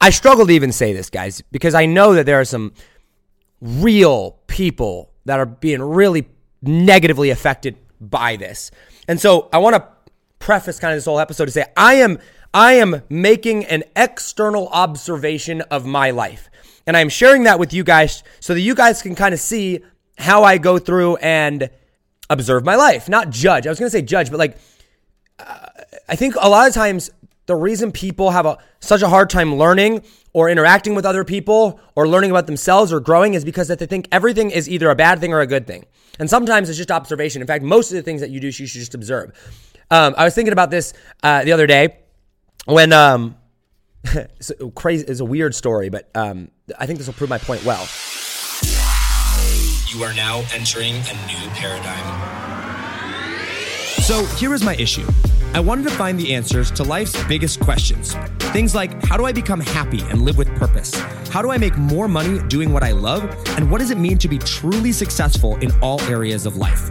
I struggle to even say this, guys, because I know that there are some real people that are being really negatively affected by this. And so I want to preface kind of this whole episode to say I am I am making an external observation of my life. And I'm sharing that with you guys so that you guys can kind of see how I go through and observe my life, not judge. I was going to say judge, but like uh, I think a lot of times the reason people have a, such a hard time learning or interacting with other people or learning about themselves or growing is because that they think everything is either a bad thing or a good thing. And sometimes it's just observation. In fact, most of the things that you do, you should just observe. Um, I was thinking about this uh, the other day when um, it's crazy. It's a weird story, but um, I think this will prove my point well. You are now entering a new paradigm. So here is my issue. I wanted to find the answers to life's biggest questions. Things like how do I become happy and live with purpose? How do I make more money doing what I love? And what does it mean to be truly successful in all areas of life?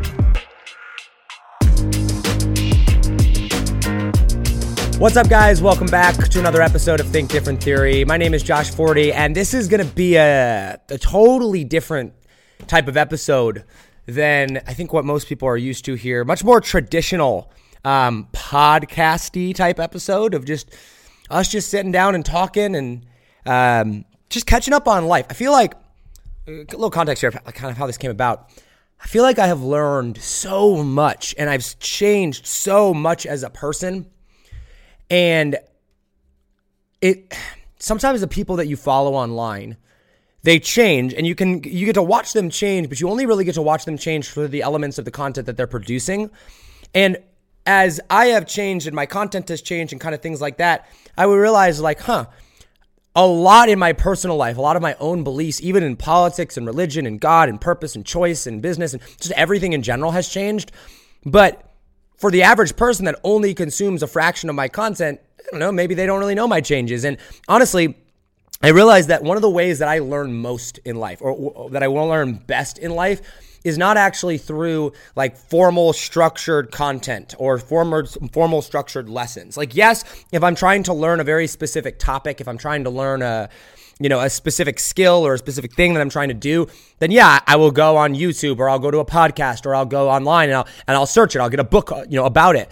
What's up, guys? Welcome back to another episode of Think Different Theory. My name is Josh Forti, and this is going to be a, a totally different type of episode than I think what most people are used to here. Much more traditional, um, podcasty type episode of just us just sitting down and talking and um, just catching up on life. I feel like a little context here, kind of how this came about. I feel like I have learned so much and I've changed so much as a person and it sometimes the people that you follow online, they change and you can you get to watch them change, but you only really get to watch them change for the elements of the content that they're producing. And as I have changed and my content has changed and kind of things like that, I would realize like, huh, a lot in my personal life, a lot of my own beliefs, even in politics and religion and God and purpose and choice and business and just everything in general has changed. But for the average person that only consumes a fraction of my content, I don't know, maybe they don't really know my changes. And honestly, I realized that one of the ways that I learn most in life, or, or that I will learn best in life, is not actually through like formal structured content or formal formal structured lessons. Like yes, if I'm trying to learn a very specific topic, if I'm trying to learn a you know, a specific skill or a specific thing that I'm trying to do, then yeah, I will go on YouTube or I'll go to a podcast or I'll go online and I'll, and I'll search it. I'll get a book, you know, about it.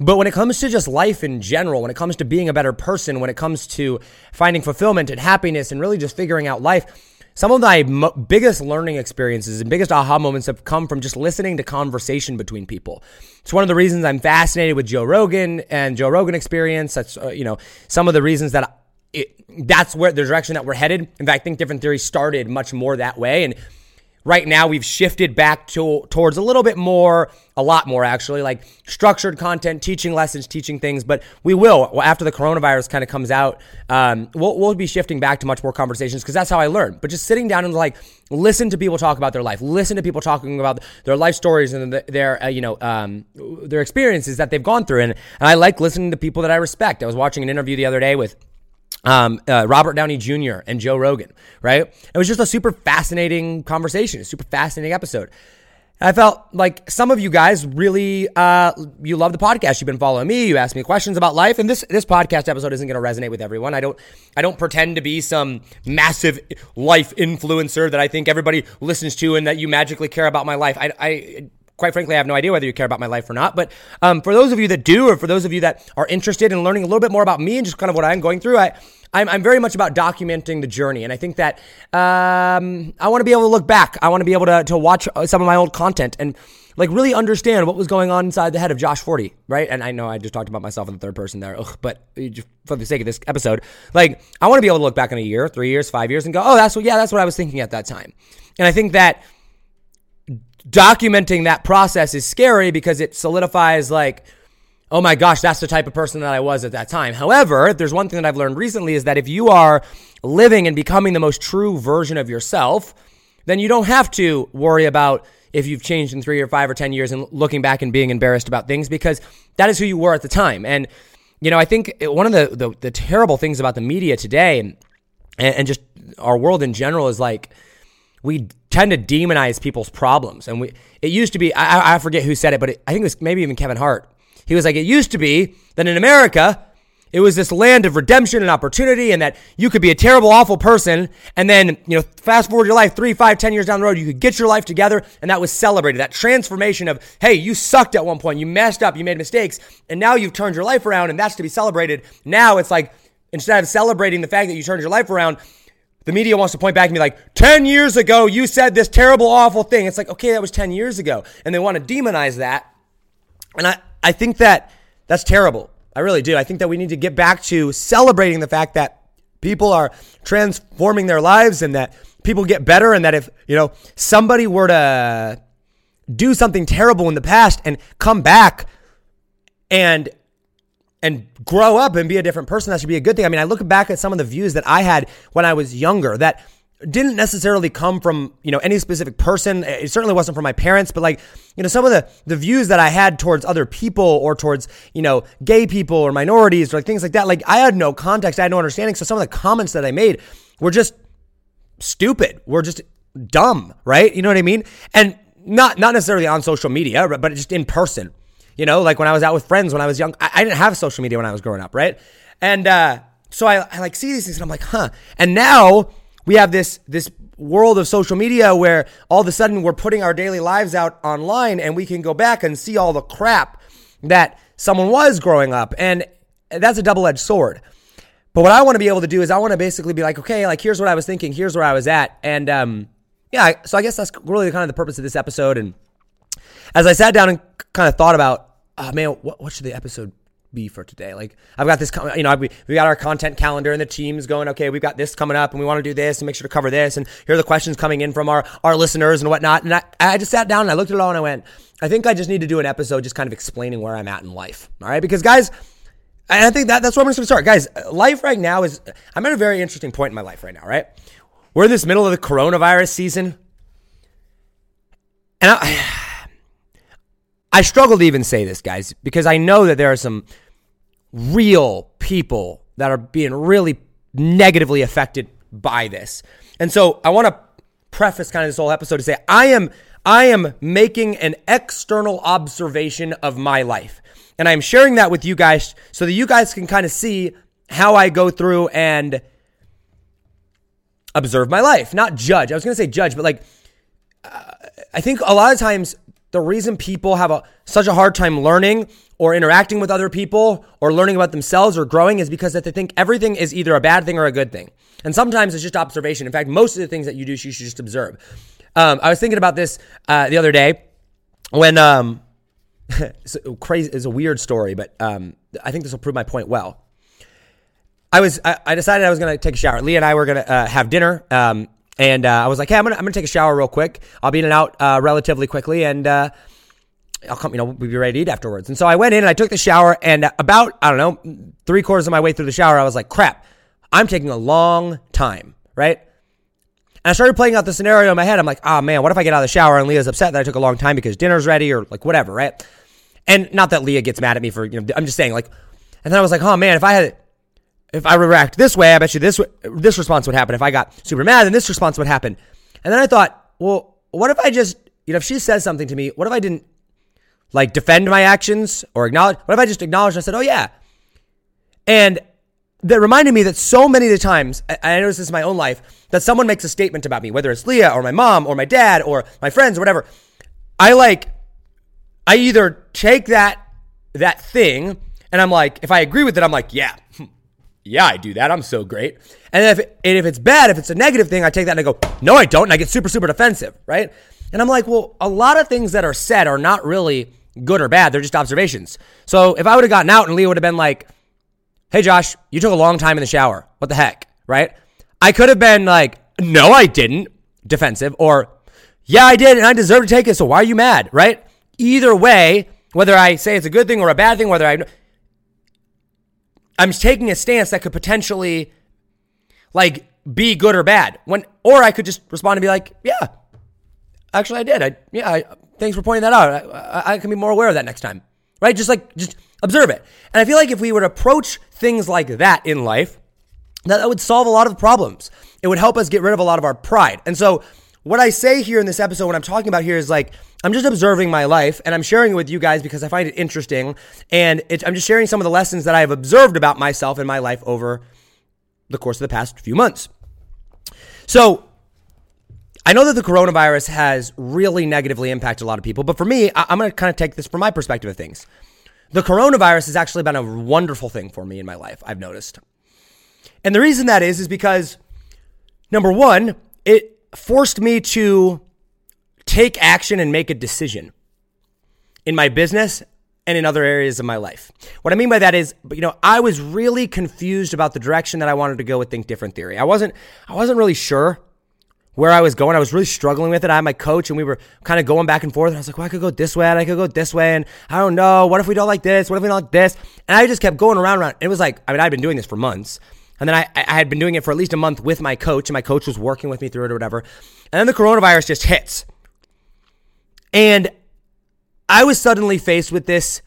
But when it comes to just life in general, when it comes to being a better person, when it comes to finding fulfillment and happiness and really just figuring out life, some of my biggest learning experiences and biggest aha moments have come from just listening to conversation between people. It's one of the reasons I'm fascinated with Joe Rogan and Joe Rogan experience. That's, uh, you know, some of the reasons that it, that's where the direction that we're headed. In fact, I think different theories started much more that way. And right now we've shifted back to towards a little bit more, a lot more actually, like structured content, teaching lessons, teaching things. But we will after the coronavirus kind of comes out. Um, we'll we'll be shifting back to much more conversations because that's how I learn. But just sitting down and like listen to people talk about their life, listen to people talking about their life stories and their uh, you know um, their experiences that they've gone through. And, and I like listening to people that I respect. I was watching an interview the other day with um, uh, Robert Downey Jr. and Joe Rogan, right? It was just a super fascinating conversation, a super fascinating episode. I felt like some of you guys really uh, you love the podcast. You've been following me. You ask me questions about life, and this this podcast episode isn't going to resonate with everyone. I don't I don't pretend to be some massive life influencer that I think everybody listens to and that you magically care about my life. I, I quite frankly, I have no idea whether you care about my life or not. But um, for those of you that do, or for those of you that are interested in learning a little bit more about me and just kind of what I'm going through, I, I'm, I'm very much about documenting the journey. And I think that um, I want to be able to look back. I want to be able to, to watch uh, some of my old content and like really understand what was going on inside the head of Josh Forti, right? And I know I just talked about myself in the third person there, ugh, but for the sake of this episode, like I want to be able to look back in a year, three years, five years, and go, oh, that's what, yeah, that's what I was thinking at that time. And I think that documenting that process is scary because it solidifies like oh my gosh that's the type of person that i was at that time however there's one thing that i've learned recently is that if you are living and becoming the most true version of yourself then you don't have to worry about if you've changed in three or five or 10 years and looking back and being embarrassed about things because that is who you were at the time. And, you know, I think one of the, the, the terrible things about the media today and, and just our world in general is like, we tend to demonize people's problems. And we, it used to be, I, I forget who said it, but it, I think it was maybe even Kevin Hart. He was like, it used to be that in America, it was this land of redemption and opportunity, and that you could be a terrible, awful person, and then, you know, fast forward your life three, five, ten years down the road, you could get your life together, and that was celebrated. That transformation of, hey, you sucked at one point, you messed up, you made mistakes, and now you've turned your life around, and that's to be celebrated. Now it's like, instead of celebrating the fact that you turned your life around, the media wants to point back and be like, 10 years ago, you said this terrible, awful thing. It's like, okay, that was 10 years ago. And they want to demonize that. And I, I think that that's terrible. I really do. I think that we need to get back to celebrating the fact that people are transforming their lives and that people get better and that if, you know, somebody were to do something terrible in the past and come back and and grow up and be a different person, that should be a good thing. I mean, I look back at some of the views that I had when I was younger that didn't necessarily come from, you know, any specific person. It certainly wasn't from my parents, but like, you know, some of the, the views that I had towards other people or towards, you know, gay people or minorities or like things like that, like I had no context, I had no understanding. So some of the comments that I made were just stupid, were just dumb, right? You know what I mean? And not, not necessarily on social media, but just in person. You know, like when I was out with friends when I was young, I, I didn't have social media when I was growing up, right? And uh, so I, I like see these things and I'm like, huh. And now we have this this world of social media where all of a sudden we're putting our daily lives out online and we can go back and see all the crap that someone was growing up. And that's a double-edged sword. But what I want to be able to do is I want to basically be like, okay, like here's what I was thinking, here's where I was at. And um, yeah, so I guess that's really kind of the purpose of this episode. And as I sat down and kind of thought about oh man, what, what should the episode be for today? Like I've got this, you know, we, we got our content calendar and the team's going, okay, we've got this coming up and we want to do this and make sure to cover this. And here are the questions coming in from our, our listeners and whatnot. And I, I just sat down and I looked at it all and I went, I think I just need to do an episode just kind of explaining where I'm at in life. All right. Because guys, and I think that that's where I'm going to start. Guys, life right now is, I'm at a very interesting point in my life right now, right? We're in this middle of the coronavirus season. And I, I struggle to even say this, guys, because I know that there are some real people that are being really negatively affected by this. And so I want to preface kind of this whole episode to say I am I am making an external observation of my life. And I'm sharing that with you guys so that you guys can kind of see how I go through and observe my life, not judge. I was going to say judge, but like uh, I think a lot of times the reason people have a, such a hard time learning or interacting with other people or learning about themselves or growing is because that they think everything is either a bad thing or a good thing. And sometimes it's just observation. In fact, most of the things that you do, you should just observe. Um, I was thinking about this uh, the other day when um, crazy. is a weird story, but um, I think this will prove my point well. I was I, I decided I was going to take a shower. Leah and I were going to uh, have dinner um, and uh, I was like, hey, I'm gonna I'm gonna take a shower real quick. I'll be in and out uh, relatively quickly, and uh, I'll come. You know, we'll be ready to eat afterwards. And so I went in and I took the shower, and about I don't know three quarters of my way through the shower, I was like, crap, I'm taking a long time, right? And I started playing out the scenario in my head. I'm like, oh man, what if I get out of the shower and Leah's upset that I took a long time because dinner's ready or like whatever, right? And not that Leah gets mad at me for, you know, I'm just saying like, and then I was like, oh man, if I had if I react this way, I bet you this this response would happen. If I got super mad, then this response would happen. And then I thought, well, what if I just, you know, if she says something to me, what if I didn't like defend my actions or acknowledge? What if I just acknowledged and I said, oh yeah, and that reminded me that so many of the times, I notice this in my own life, that someone makes a statement about me, whether it's Leah or my mom or my dad or my friends or whatever. I like, I either take that that thing and I'm like, if I agree with it, I'm like, yeah, yeah, I do that. I'm so great. And if and if it's bad, if it's a negative thing, I take that and I go, no, I don't. And I get super, super defensive, right? And I'm like, well, a lot of things that are said are not really good or bad. They're just observations. So if I would have gotten out and Leah would have been like, hey, Josh, you took a long time in the shower. What the heck, right? I could have been like, no, I didn't, defensive, or yeah, I did, and I deserve to take it. So why are you mad, right? Either way, whether I say it's a good thing or a bad thing, whether I I'm taking a stance that could potentially like be good or bad. When or I could just respond and be like, yeah, actually, I did. I yeah. I, thanks for pointing that out. I, I, I can be more aware of that next time, right? Just like just observe it. And I feel like if we would approach things like that in life, that, that would solve a lot of problems. It would help us get rid of a lot of our pride. And so, what I say here in this episode, what I'm talking about here is like, I'm just observing my life and I'm sharing it with you guys because I find it interesting. And I'm just sharing some of the lessons that I have observed about myself and my life over the course of the past few months. So, I know that the coronavirus has really negatively impacted a lot of people, but for me, I- I'm going to kind of take this from my perspective of things. The coronavirus has actually been a wonderful thing for me in my life, I've noticed. And the reason that is, is because number one, it forced me to take action and make a decision in my business and in other areas of my life. What I mean by that is, you know, I was really confused about the direction that I wanted to go with Think Different Theory. I wasn't, I wasn't really sure where I was going. I was really struggling with it. I had my coach and we were kind of going back and forth. And I was like, well, I could go this way and I could go this way. And I don't know. What if we don't like this? What if we don't like this? And I just kept going around and around. It was like, I mean, I'd been doing this for months. And then I, I had been doing it for at least a month with my coach, and my coach was working with me through it or whatever. And then the coronavirus just hits. And I was suddenly faced with this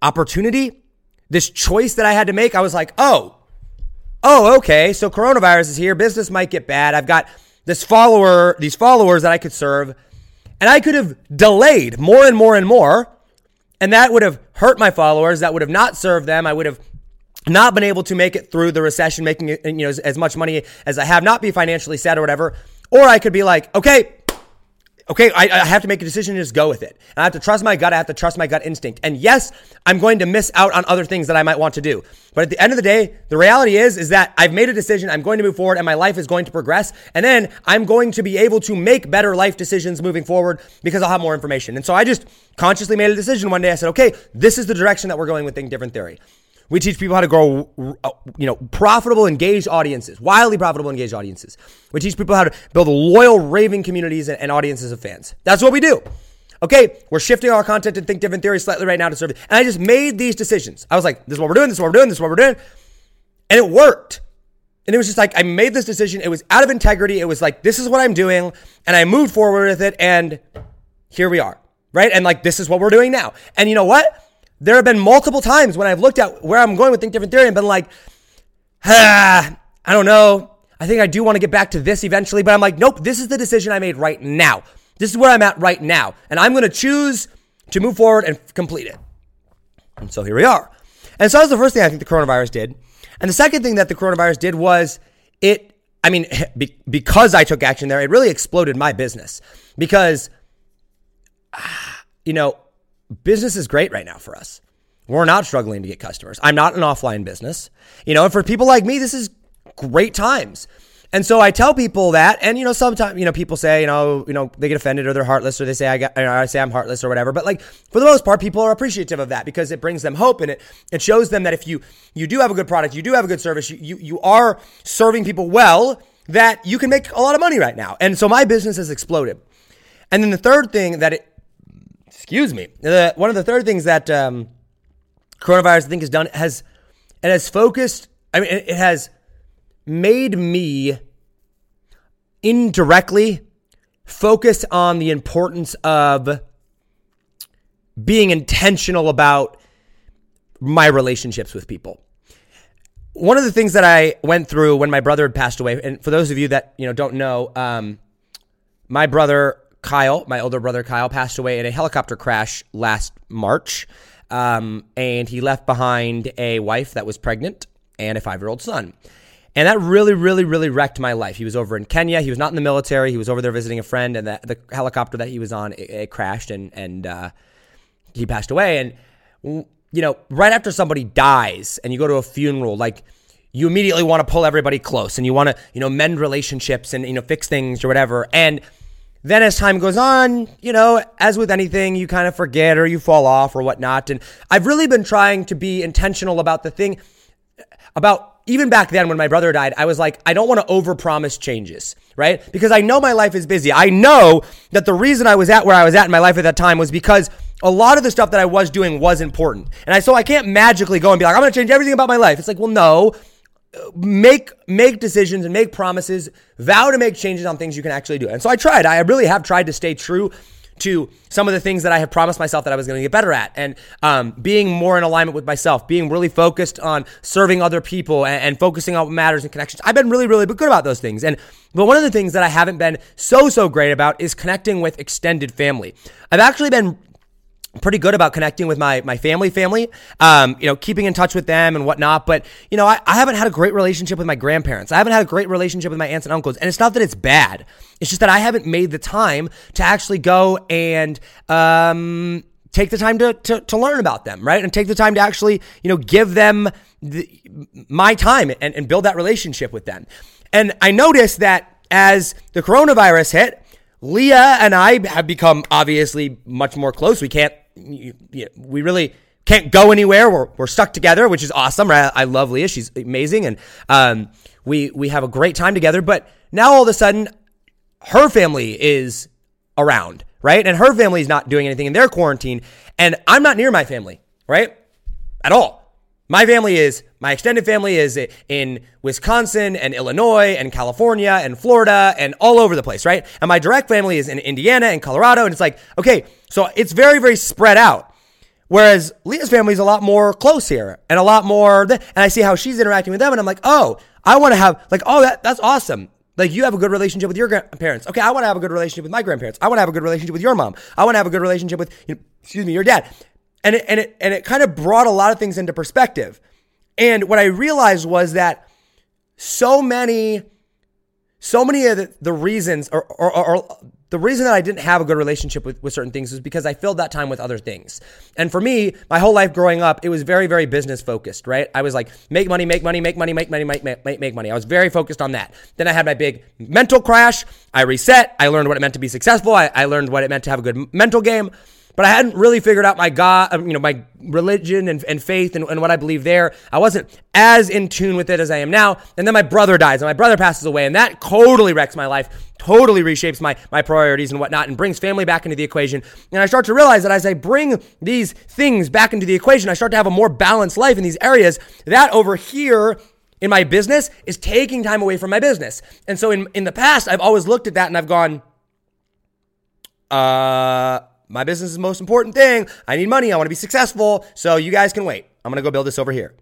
opportunity, this choice that I had to make. I was like, oh, oh, okay. So coronavirus is here. Business might get bad. I've got this follower, these followers that I could serve. And I could have delayed more and more and more. And that would have hurt my followers. That would have not served them. I would have not been able to make it through the recession, making you know as, much money as I have, not be financially set or whatever. Or I could be like, okay, okay, I, I, have to make a decision and just go with it. And I have to trust my gut. I have to trust my gut instinct. And yes, I'm going to miss out on other things that I might want to do. But at the end of the day, the reality is, is that I've made a decision. I'm going to move forward and my life is going to progress. And then I'm going to be able to make better life decisions moving forward because I'll have more information. And so I just consciously made a decision one day. I said, okay, this is the direction that we're going with Think Different Theory. We teach people how to grow, uh, you know, profitable, engaged audiences, wildly profitable, engaged audiences. We teach people how to build loyal, raving communities and, audiences of fans. That's what we do. Okay, we're shifting our content to think different theories slightly right now to serve. And I just made these decisions. I was like, this is what we're doing, this is what we're doing, this is what we're doing. And it worked. And it was just like, I made this decision. It was out of integrity. It was like, this is what I'm doing. And I moved forward with it. And here we are. Right. And like, this is what we're doing now. And you know what? There have been multiple times when I've looked at where I'm going with Think Different Theory and been like, ah, I don't know. I think I do want to get back to this eventually, but I'm like, nope, this is the decision I made right now. This is where I'm at right now. And I'm going to choose to move forward and complete it. And so here we are. And so that was the first thing I think the coronavirus did. And the second thing that the coronavirus did was it, I mean, because I took action there, it really exploded my business. Because, you know, business is great right now for us. We're not struggling to get customers. I'm not an offline business. You know, and for people like me, this is great times. And so I tell people that, and you know, sometimes you know people say, you know, you know, they get offended or they're heartless, or they say I got, I say I'm heartless or whatever. But like for the most part, people are appreciative of that because it brings them hope and it it shows them that if you you do have a good product, you do have a good service, you you, you are serving people well, that you can make a lot of money right now. And so my business has exploded. And then the third thing that it excuse me. Uh, one of the third things that um, coronavirus, I think, has done has it has focused. I mean, it has made me indirectly focus on the importance of being intentional about my relationships with people. One of the things that I went through when my brother had passed away, and for those of you that you know don't know, um, my brother Kyle, my older brother Kyle, passed away in a helicopter crash last March. Um, and he left behind a wife that was pregnant and a five year old son. And that really, really, really wrecked my life. He was over in Kenya. He was not in the military. He was over there visiting a friend, and the, the helicopter that he was on it, it crashed, and and uh, he passed away. And you know, right after somebody dies, and you go to a funeral, like you immediately want to pull everybody close, and you want to you know mend relationships and you know fix things or whatever. And then as time goes on, you know, as with anything, you kind of forget or you fall off or whatnot. And I've really been trying to be intentional about the thing, about even back then when my brother died, I was like, I don't want to overpromise changes, right? Because I know my life is busy. I know that the reason I was at where I was at in my life at that time was because a lot of the stuff that I was doing was important. And I so I can't magically go and be like, I'm going to change everything about my life. It's like, well, no, make make decisions and make promises vow to make changes on things you can actually do and so i tried i really have tried to stay true to some of the things that I have promised myself that I was going to get better at, and um, being more in alignment with myself, being really focused on serving other people and, and, focusing on what matters and connections. I've been really, really good about those things. And but one of the things that I haven't been so so great about is connecting with extended family. I've actually been pretty good about connecting with my my family family um, you know keeping in touch with them and whatnot. But you know I, I haven't had a great relationship with my grandparents. I haven't had a great relationship with my aunts and uncles. And it's not that it's bad. It's just that i haven't made the time to actually go and um, take the time to, to, to learn about them right? And take the time to actually you know give them the, my time and, and build that relationship with them. And i noticed that as the coronavirus hit Leah and I have become obviously much more close. We can't, we really can't go anywhere. We're, we're stuck together, which is awesome. Right? I love Leah. She's amazing. And, um, we, we have a great time together. But now all of a sudden, her family is around, right? And her family is not doing anything in their quarantine. And I'm not near my family, right? At all. My family is, my extended family is in Wisconsin and Illinois and California and Florida and all over the place, right? And my direct family is in Indiana and Colorado. And it's like, okay, so it's very, very spread out. Whereas Leah's family is a lot more close here and a lot more, and I see how she's interacting with them. And I'm like, oh, I want to have, like, oh, that, that's awesome. Like you have a good relationship with your grandparents. Okay, I want to have a good relationship with my grandparents. I want to have a good relationship with your mom. I want to have a good relationship with, you know, excuse me, your dad and it, and it and it kind of brought a lot of things into perspective. And what I realized was that so many, so many of the, the reasons, or, or, or, the reason that I didn't have a good relationship with, with certain things is because I filled that time with other things. And for me, my whole life growing up, it was very, very business focused, right? I was like, make money, make money, make money, make money, make, make, make money. I was very focused on that. Then I had my big mental crash. I reset. I learned what it meant to be successful. I, I learned what it meant to have a good mental game but I hadn't really figured out my God, um, you know, my religion and, and faith and, and what I believe there. I wasn't as in tune with it as I am now. And then my brother dies and my brother passes away and that totally wrecks my life, totally reshapes my, my priorities and whatnot and brings family back into the equation. And I start to realize that as I bring these things back into the equation, I start to have a more balanced life in these areas. That over here, in my business is taking time away from my business. And so in, in the past, I've always looked at that and I've gone, uh, my business is the most important thing. I need money. I want to be successful. So you guys can wait. I'm going to go build this over here.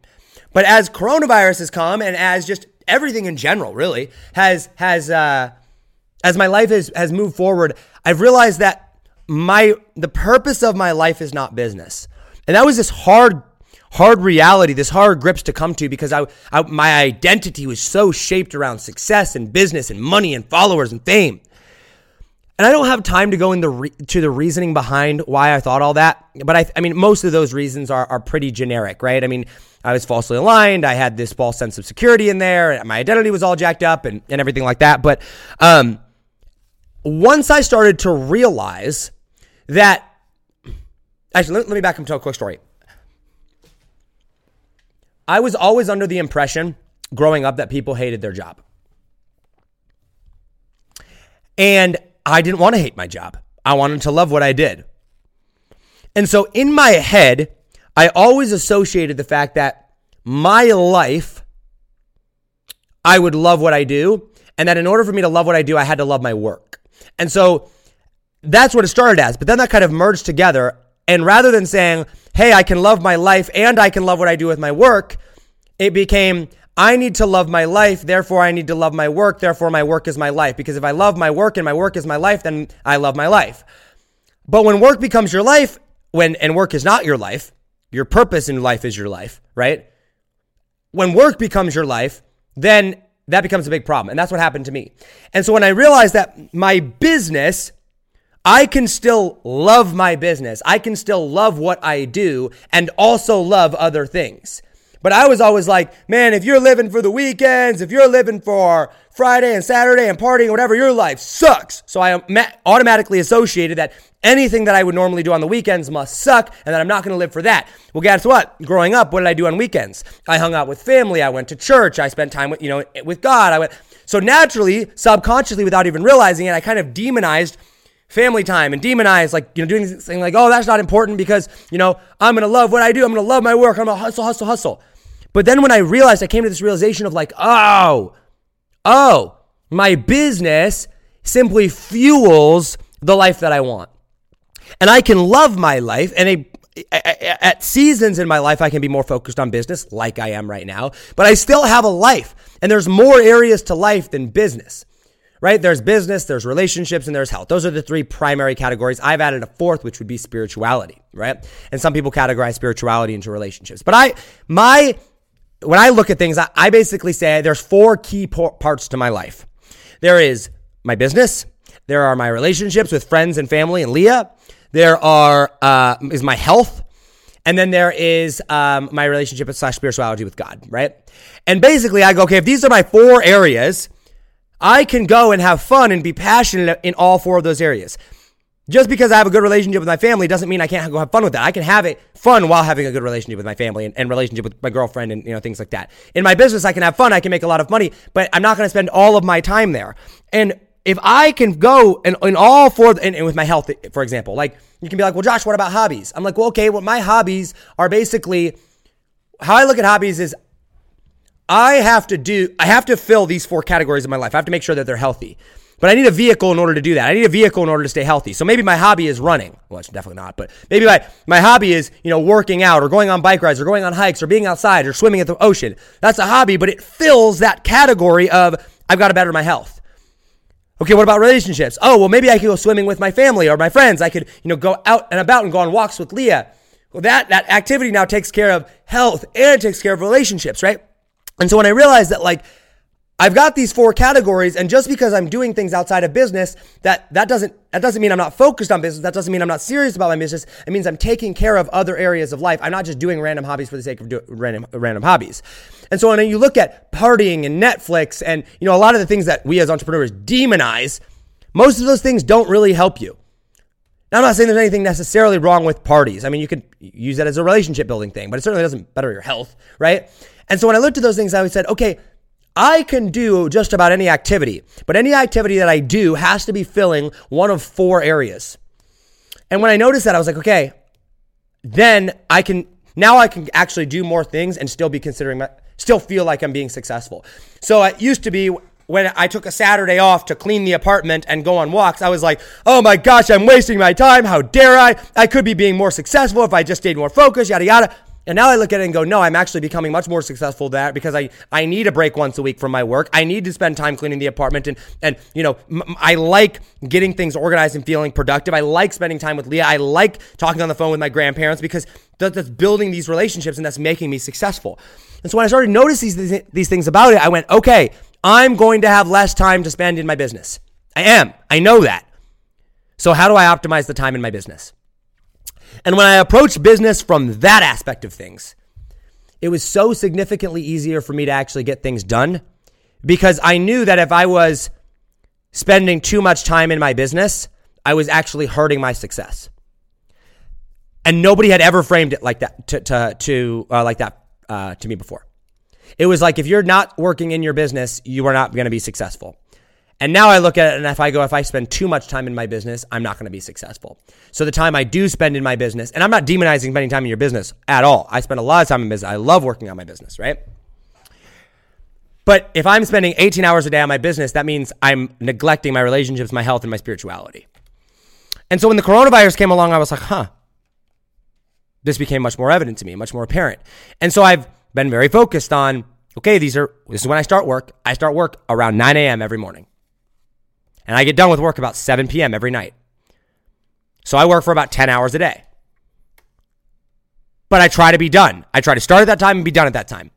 But as coronavirus has come and as just everything in general really has, has, uh, as my life has, has moved forward, I've realized that my, the purpose of my life is not business. And that was this hard, hard reality, this hard grips to come to because I, I my identity was so shaped around success and business and money and followers and fame. And I don't have time to go into re- to the reasoning behind why I thought all that, but I, I mean, most of those reasons are, are pretty generic, right? I mean, I was falsely aligned. I had this false sense of security in there. My identity was all jacked up and, and everything like that. But um, once I started to realize that, actually, let, let me back up tell a quick story. I was always under the impression growing up that people hated their job. And I didn't want to hate my job. I wanted to love what I did. And so in my head, I always associated the fact that my life, I would love what I do. And that in order for me to love what I do, I had to love my work. And so that's what it started as. But then that kind of merged together. And rather than saying, hey, I can love my life and I can love what I do with my work, it became, I need to love my life, therefore I need to love my work, therefore my work is my life. Because if I love my work and my work is my life, then I love my life. But when work becomes your life, when and work is not your life, your purpose in life is your life, right? When work becomes your life, then that becomes a big problem. And that's what happened to me. And so when I realized that my business, I can still love my business, I can still love what I do, and also love other things. But I was always like, man, if you're living for the weekends, if you're living for Friday and Saturday and partying, whatever, your life sucks. So I automatically associated that anything that I would normally do on the weekends must suck and that I'm not going to live for that. Well, guess what? Growing up, what did I do on weekends? I hung out with family. I went to church. I spent time with, you know, with God. I went, so naturally, subconsciously, without even realizing it, I kind of demonized family time and demonize, like, you know, doing this thing like, oh, that's not important because, you know, I'm to love what I do. I'm to love my work. I'm to hustle, hustle, hustle. But then when I realized, I came to this realization of like, oh, oh, my business simply fuels the life that I want. And I can love my life and a at seasons in my life, I can be more focused on business, like I am right now, but I still have a life. And there's more areas to life than business, right? There's business, there's relationships, and there's health. Those are the three primary categories. I've added a fourth, which would be spirituality, right? And some people categorize spirituality into relationships. But I, my, when I look at things, I, I basically say there's four key parts to my life. There is my business. There are my relationships with friends and family and Leah. There are uh, is my health, and then there is um, my relationship slash spirituality with God, right? And basically, I go, okay, if these are my four areas, I can go and have fun and be passionate in all four of those areas. Just because I have a good relationship with my family doesn't mean I can't go have fun with that. I can have it fun while having a good relationship with my family and, and relationship with my girlfriend and you know things like that. In my business, I can have fun. I can make a lot of money, but I'm not going to spend all of my time there. And if I can go and in all four, and, and, with my health, for example, like you can be like, well, Josh, what about hobbies? I'm like, well, okay, well, my hobbies are basically how I look at hobbies is I have to do, I have to fill these four categories in my life. I have to make sure that they're healthy. But I need a vehicle in order to do that. I need a vehicle in order to stay healthy. So maybe my hobby is running. Well, it's definitely not, but maybe my, my hobby is, you know, working out or going on bike rides or going on hikes or being outside or swimming at the ocean. That's a hobby, but it fills that category of I've got to better my health. Okay, what about relationships? Oh, well, maybe I could go swimming with my family or my friends. I could, you know, go out and about and go on walks with Leah. Well, that, that activity now takes care of health and it takes care of relationships, right? And so when I realized that, like, I've got these four categories, and just because I'm doing things outside of business, that that doesn't that doesn't mean I'm not focused on business. That doesn't mean I'm not serious about my business. It means I'm taking care of other areas of life. I'm not just doing random hobbies for the sake of doing random random hobbies. And so when you look at partying and Netflix, and you know a lot of the things that we as entrepreneurs demonize, most of those things don't really help you. Now, I'm not saying there's anything necessarily wrong with parties. I mean, you could use that as a relationship building thing, but it certainly doesn't better your health, right? And so when I looked at those things, I said, okay, I can do just about any activity, but any activity that I do has to be filling one of four areas. And when I noticed that, I was like, okay, then I can, now I can actually do more things and still be considering, my, still feel like I'm being successful. So it used to be when I took a Saturday off to clean the apartment and go on walks, I was like, oh my gosh, I'm wasting my time. How dare I? I could be being more successful if I just stayed more focused, yada, yada. And now I look at it and go, no, I'm actually becoming much more successful that because I, I need a break once a week from my work. I need to spend time cleaning the apartment and, and, you know, m- I like getting things organized and feeling productive. I like spending time with Leah. I like talking on the phone with my grandparents because that's building these relationships and that's making me successful. And so when I started noticing these, these things about it, I went, okay, I'm going to have less time to spend in my business. I am. I know that. So how do I optimize the time in my business? And when I approached business from that aspect of things, it was so significantly easier for me to actually get things done because I knew that if I was spending too much time in my business, I was actually hurting my success. And nobody had ever framed it like that to, to, to uh, like that uh, to me before. It was like if you're not working in your business, you are not going to be successful. And now I look at it and if I go, if I spend too much time in my business, I'm not going to be successful. So the time I do spend in my business, and I'm not demonizing spending time in your business at all. I spend a lot of time in business. I love working on my business, right? But if I'm spending 18 hours a day on my business, that means I'm neglecting my relationships, my health, and my spirituality. And so when the coronavirus came along, I was like, huh, this became much more evident to me, much more apparent. And so I've been very focused on, okay, these are, this is when I start work. I start work around 9 a.m. every morning. And I get done with work about 7 p.m. every night. So I work for about 10 hours a day. But I try to be done. I try to start at that time and be done at that time.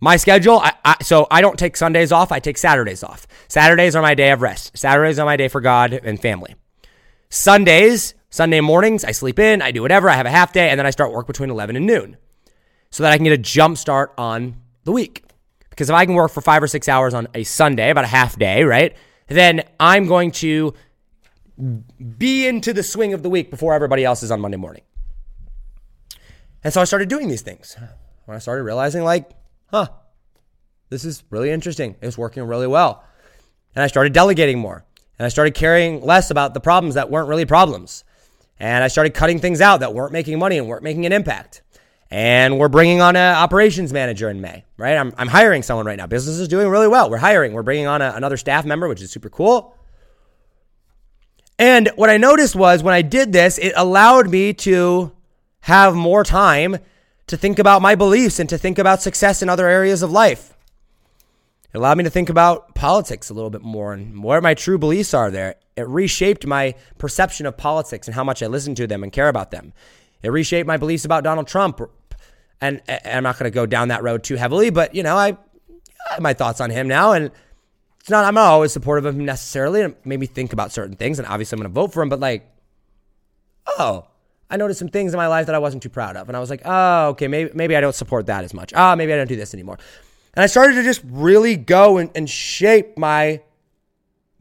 My schedule, I, I, so I don't take Sundays off, I take Saturdays off. Saturdays are my day of rest. Saturdays are my day for God and family. Sundays, Sunday mornings, I sleep in, I do whatever, I have a half day, and then I start work between 11 and noon so that I can get a jump start on the week. Because if I can work for five or six hours on a Sunday, about a half day, right? Then I'm going to be into the swing of the week before everybody else is on Monday morning. And so I started doing these things. When I started realizing, like, huh, this is really interesting. It's working really well. And I started delegating more. And I started caring less about the problems that weren't really problems. And I started cutting things out that weren't making money and weren't making an impact. And we're bringing on an operations manager in May, right? I'm, I'm hiring someone right now. Business is doing really well. We're hiring. We're bringing on a, another staff member, which is super cool. And what I noticed was when I did this, it allowed me to have more time to think about my beliefs and to think about success in other areas of life. It allowed me to think about politics a little bit more and where my true beliefs are there. It reshaped my perception of politics and how much I listen to them and care about them. It reshaped my beliefs about Donald Trump. And, and I'm not going to go down that road too heavily, but you know, I, I have my thoughts on him now and it's not I'm not always supportive of him necessarily. And it made me think about certain things and obviously I'm going to vote for him, but like oh, I noticed some things in my life that I wasn't too proud of. And I was like, oh, okay, maybe, maybe I don't support that as much. Ah, oh, maybe I don't do this anymore. And I started to just really go and, and shape my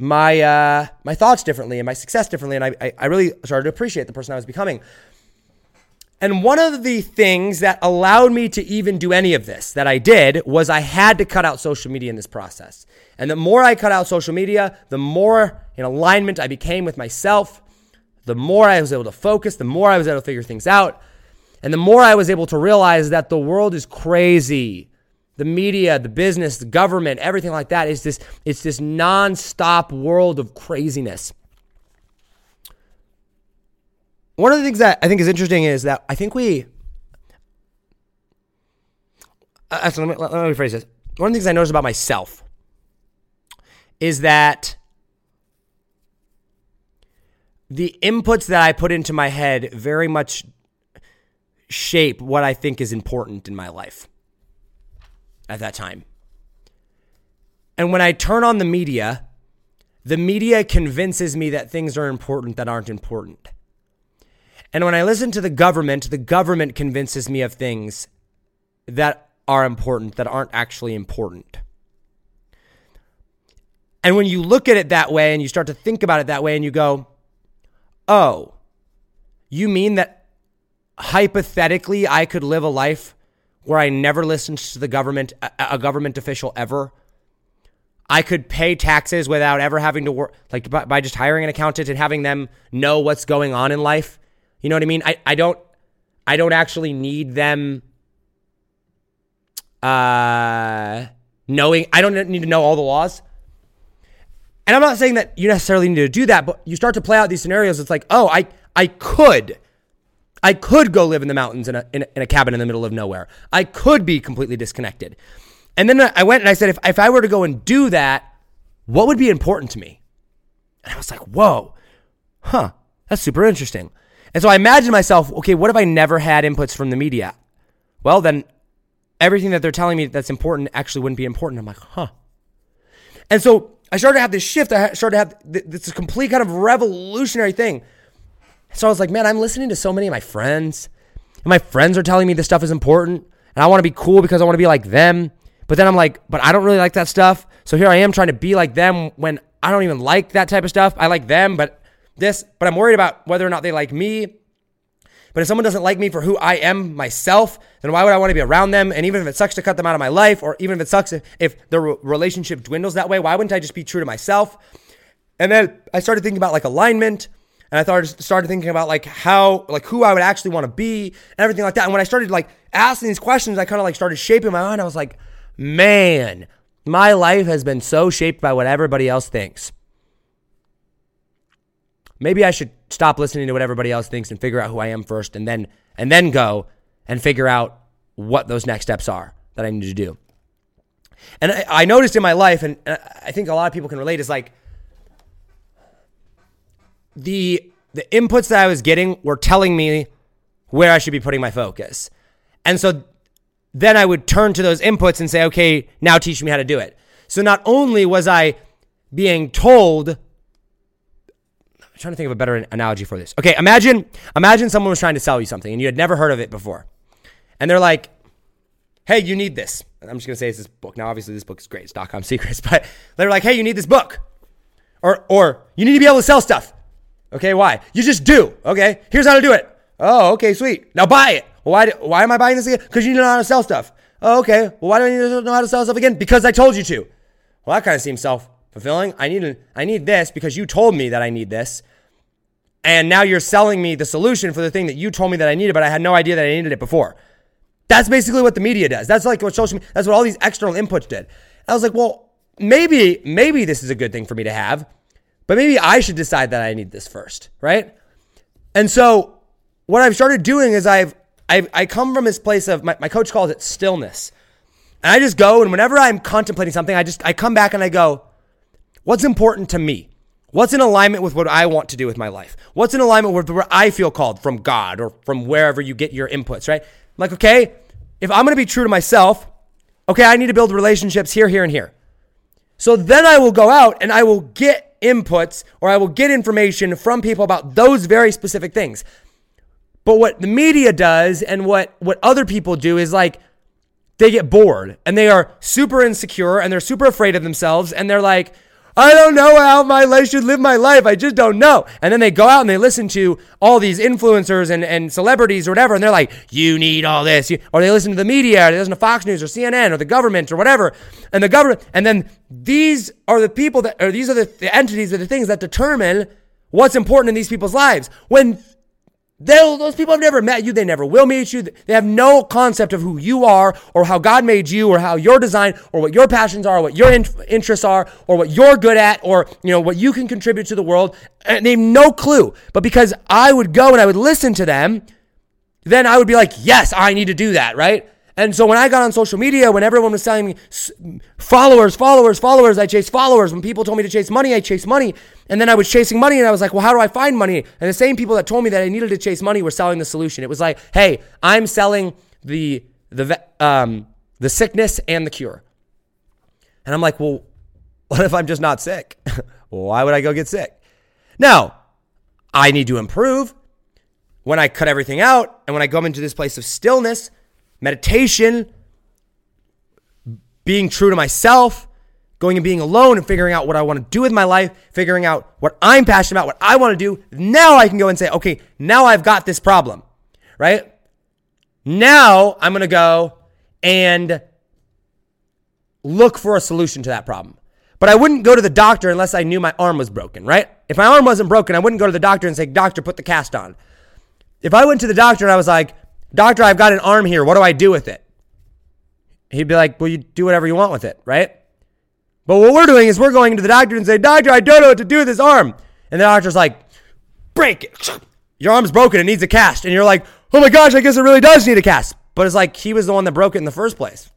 my uh, my thoughts differently and my success differently. And I, I really started to appreciate the person I was becoming. And one of the things that allowed me to even do any of this that I did was I had to cut out social media in this process. And the more I cut out social media, the more in alignment I became with myself, the more I was able to focus, the more I was able to figure things out, and the more I was able to realize that the world is crazy. The media, the business, the government, everything like that is this it's this non-stop world of craziness. One of the things that I think is interesting is that I think we uh, let, me, let me rephrase this. One of the things I noticed about myself is that the inputs that I put into my head very much shape what I think is important in my life at that time. And when I turn on the media, the media convinces me that things are important that aren't important. And when I listen to the government, the government convinces me of things that are important that aren't actually important. And when you look at it that way and you start to think about it that way and you go, oh, you mean that hypothetically I could live a life where I never listened to the government, a, government official ever? I could pay taxes without ever having to work, like by, by, just hiring an accountant and having them know what's going on in life. You know what I mean? I, I don't, I don't actually need them, uh, knowing, I don't need to know all the laws. And I'm not saying that you necessarily need to do that, but you start to play out these scenarios. It's like, oh, I, I could, I could go live in the mountains in a, in a, in a cabin in the middle of nowhere. I could be completely disconnected. And then I went and I said, if, if I were to go and do that, what would be important to me? And I was like, whoa, huh, that's super interesting. And so I imagine myself, okay, what if I never had inputs from the media? Well, then everything that they're telling me that's important actually wouldn't be important. I'm like, huh. And so I started to have this shift. I started to have this complete kind of revolutionary thing. So I was like, man, I'm listening to so many of my friends. And my friends are telling me this stuff is important. And I want to be cool because I want to be like them. But then I'm like, but I don't really like that stuff. So here I am trying to be like them when I don't even like that type of stuff. I like them, but this, but I'm worried about whether or not they like me but if someone doesn't like me for who I am myself, then why would I want to be around them? And even if it sucks to cut them out of my life, or even if it sucks if, if the relationship dwindles that way, why wouldn't I just be true to myself? And then I started thinking about like alignment. And I started started thinking about like how like who I would actually want to be and everything like that. And when I started like asking these questions, I kind of like started shaping my mind. I was like, man, my life has been so shaped by what everybody else thinks. Maybe I should stop listening to what everybody else thinks and figure out who I am first and then and then go and figure out what those next steps are that I need to do. And I, I noticed in my life, and I think a lot of people can relate, is like the the inputs that I was getting were telling me where I should be putting my focus. And so then I would turn to those inputs and say, okay, now teach me how to do it. So not only was I being told trying to think of a better analogy for this. Okay, imagine imagine someone was trying to sell you something and you had never heard of it before. And they're like, "Hey, you need this." I'm just going to say it's this book. Now obviously this book is great. It's .com secrets, but they're like, "Hey, you need this book." Or or you need to be able to sell stuff. Okay, why? You just do. Okay? Here's how to do it. Oh, okay, sweet. Now buy it. why why am I buying this again? Cuz you need to know how to sell stuff. Oh, okay. Well, why do I need to know how to sell stuff again? Because I told you to. Well, that kind of seems self fulfilling. I need I need this because you told me that I need this. And now you're selling me the solution for the thing that you told me that I needed, but I had no idea that I needed it before. That's basically what the media does. That's like what social media, that's what all these external inputs did. I was like, well, maybe, maybe this is a good thing for me to have, but maybe I should decide that I need this first, right? And so what I've started doing is I've, I've I come from this place of my, my coach calls it stillness. And I just go and whenever I'm contemplating something, I just I come back and I go, what's important to me? What's in alignment with what I want to do with my life? What's in alignment with where I feel called from God or from wherever you get your inputs, right? Like, okay, if I'm going to be true to myself, okay, I need to build relationships here, here, and here. So then I will go out and I will get inputs or I will get information from people about those very specific things. But what the media does and what what other people do is like they get bored and they are super insecure and they're super afraid of themselves and they're like, I don't know how my life should live my life. I just don't know. And then they go out and they listen to all these influencers and, and celebrities or whatever, and they're like, you need all this. or they listen to the media, or they listen to Fox News or CNN or the government or whatever. And the government, and then these are the people that, or these are the, the entities or the things that determine what's important in these people's lives. When those people have never met you. They never will meet you. They have no concept of who you are or how God made you or how your design or what your passions are, or what your in- interests are, or what you're good at, or, you know, what you can contribute to the world. And they have no clue. But because I would go and I would listen to them, then I would be like, yes, I need to do that, right? And so when I got on social media, when everyone was telling me followers, followers, followers, I chased followers. When people told me to chase money, I chased money. And then I was chasing money and I was like, well, how do I find money? And the same people that told me that I needed to chase money were selling the solution. It was like, hey, I'm selling the the um the sickness and the cure. And I'm like, well, what if I'm just not sick? Why would I go get sick? Now, I need to improve. When I cut everything out and when I go into this place of stillness, meditation, being true to myself, going and being alone and figuring out what I want to do with my life, figuring out what I'm passionate about, what I want to do. Now I can go and say, okay, now I've got this problem, right? Now I'm going to go and look for a solution to that problem. But I wouldn't go to the doctor unless I knew my arm was broken, right? If my arm wasn't broken, I wouldn't go to the doctor and say, Doctor, put the cast on. If I went to the doctor and I was like, Doctor, I've got an arm here. What do I do with it? He'd be like, Well, you do whatever you want with it, right? But what we're doing is we're going to the doctor and say, Doctor, I don't know what to do with this arm. And the doctor's like, Break it. Your arm's broken. It needs a cast. And you're like, Oh my gosh, I guess it really does need a cast. But it's like he was the one that broke it in the first place.